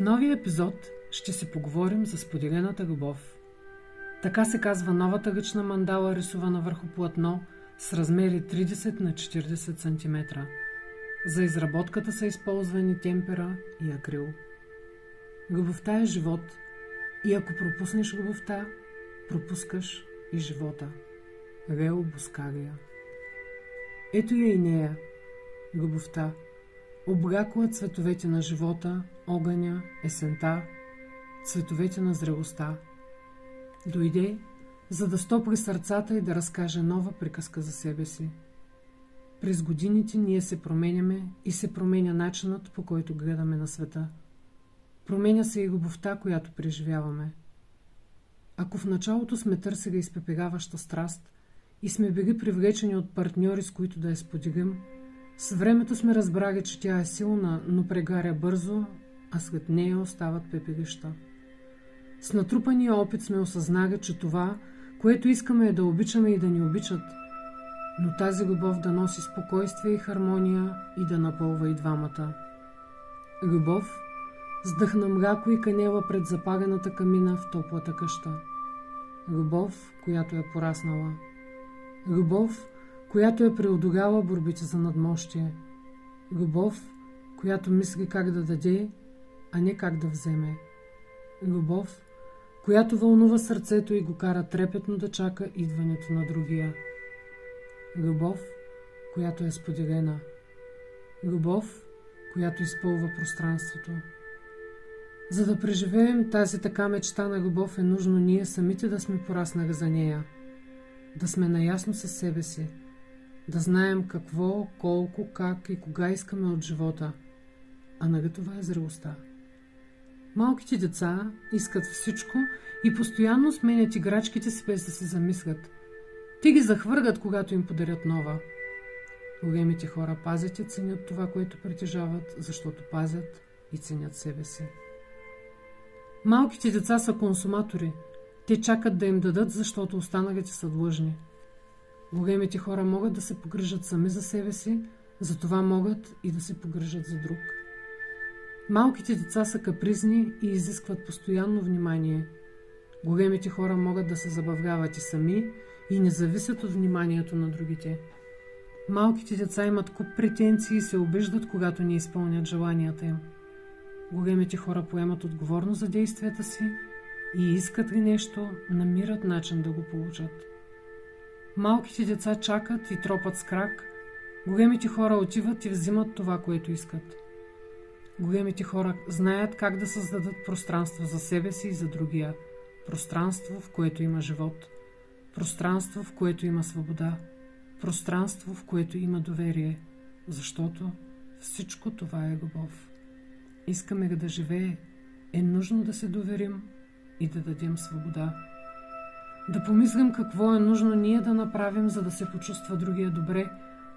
В новия епизод ще си поговорим за споделената любов. Така се казва новата ръчна мандала, рисувана върху платно с размери 30 на 40 см. За изработката са използвани темпера и акрил. Любовта е живот и ако пропуснеш любовта, пропускаш и живота. Рео Бускария Ето я и нея, любовта – облякла цветовете на живота, огъня, есента, цветовете на зрелостта. Дойде, за да стопри сърцата и да разкаже нова приказка за себе си. През годините ние се променяме и се променя начинът, по който гледаме на света. Променя се и любовта, която преживяваме. Ако в началото сме търсили изпепеляваща страст и сме били привлечени от партньори, с които да я споделим, с времето сме разбрали, че тя е силна, но прегаря бързо, а след нея остават пепелища. С натрупания опит сме осъзнали, че това, което искаме е да обичаме и да ни обичат, но тази любов да носи спокойствие и хармония и да напълва и двамата. Любов сдъхна мляко и канела пред запалената камина в топлата къща. Любов, която е пораснала. Любов, която е преодоляла борбите за надмощие. Любов, която мисли как да даде, а не как да вземе. Любов, която вълнува сърцето и го кара трепетно да чака идването на другия. Любов, която е споделена. Любов, която изпълва пространството. За да преживеем тази така мечта на любов е нужно ние самите да сме пораснали за нея. Да сме наясно със себе си да знаем какво, колко, как и кога искаме от живота. А нали това е зрелостта? Малките деца искат всичко и постоянно сменят играчките си без да се замислят. Те ги захвъргат, когато им подарят нова. Големите хора пазят и ценят това, което притежават, защото пазят и ценят себе си. Малките деца са консуматори. Те чакат да им дадат, защото останалите са длъжни. Големите хора могат да се погрижат сами за себе си, затова могат и да се погрижат за друг. Малките деца са капризни и изискват постоянно внимание. Големите хора могат да се забавляват и сами и не зависят от вниманието на другите. Малките деца имат куп претенции и се обиждат, когато не изпълнят желанията им. Големите хора поемат отговорност за действията си и искат ли нещо, намират начин да го получат. Малките деца чакат и тропат с крак. Големите хора отиват и взимат това, което искат. Големите хора знаят как да създадат пространство за себе си и за другия. Пространство, в което има живот. Пространство, в което има свобода. Пространство, в което има доверие. Защото всичко това е любов. Искаме да живее. Е нужно да се доверим и да дадем свобода. Да помислим какво е нужно ние да направим, за да се почувства другия добре,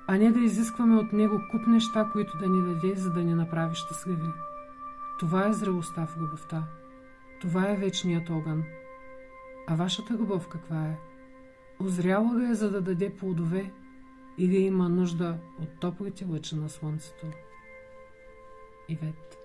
а не да изискваме от него куп неща, които да ни даде, за да ни направи щастливи. Това е зрелостта в любовта. Това е вечният огън. А вашата любов каква е? Озряла ли е, за да даде плодове или има нужда от топлите лъчи на слънцето? Ивет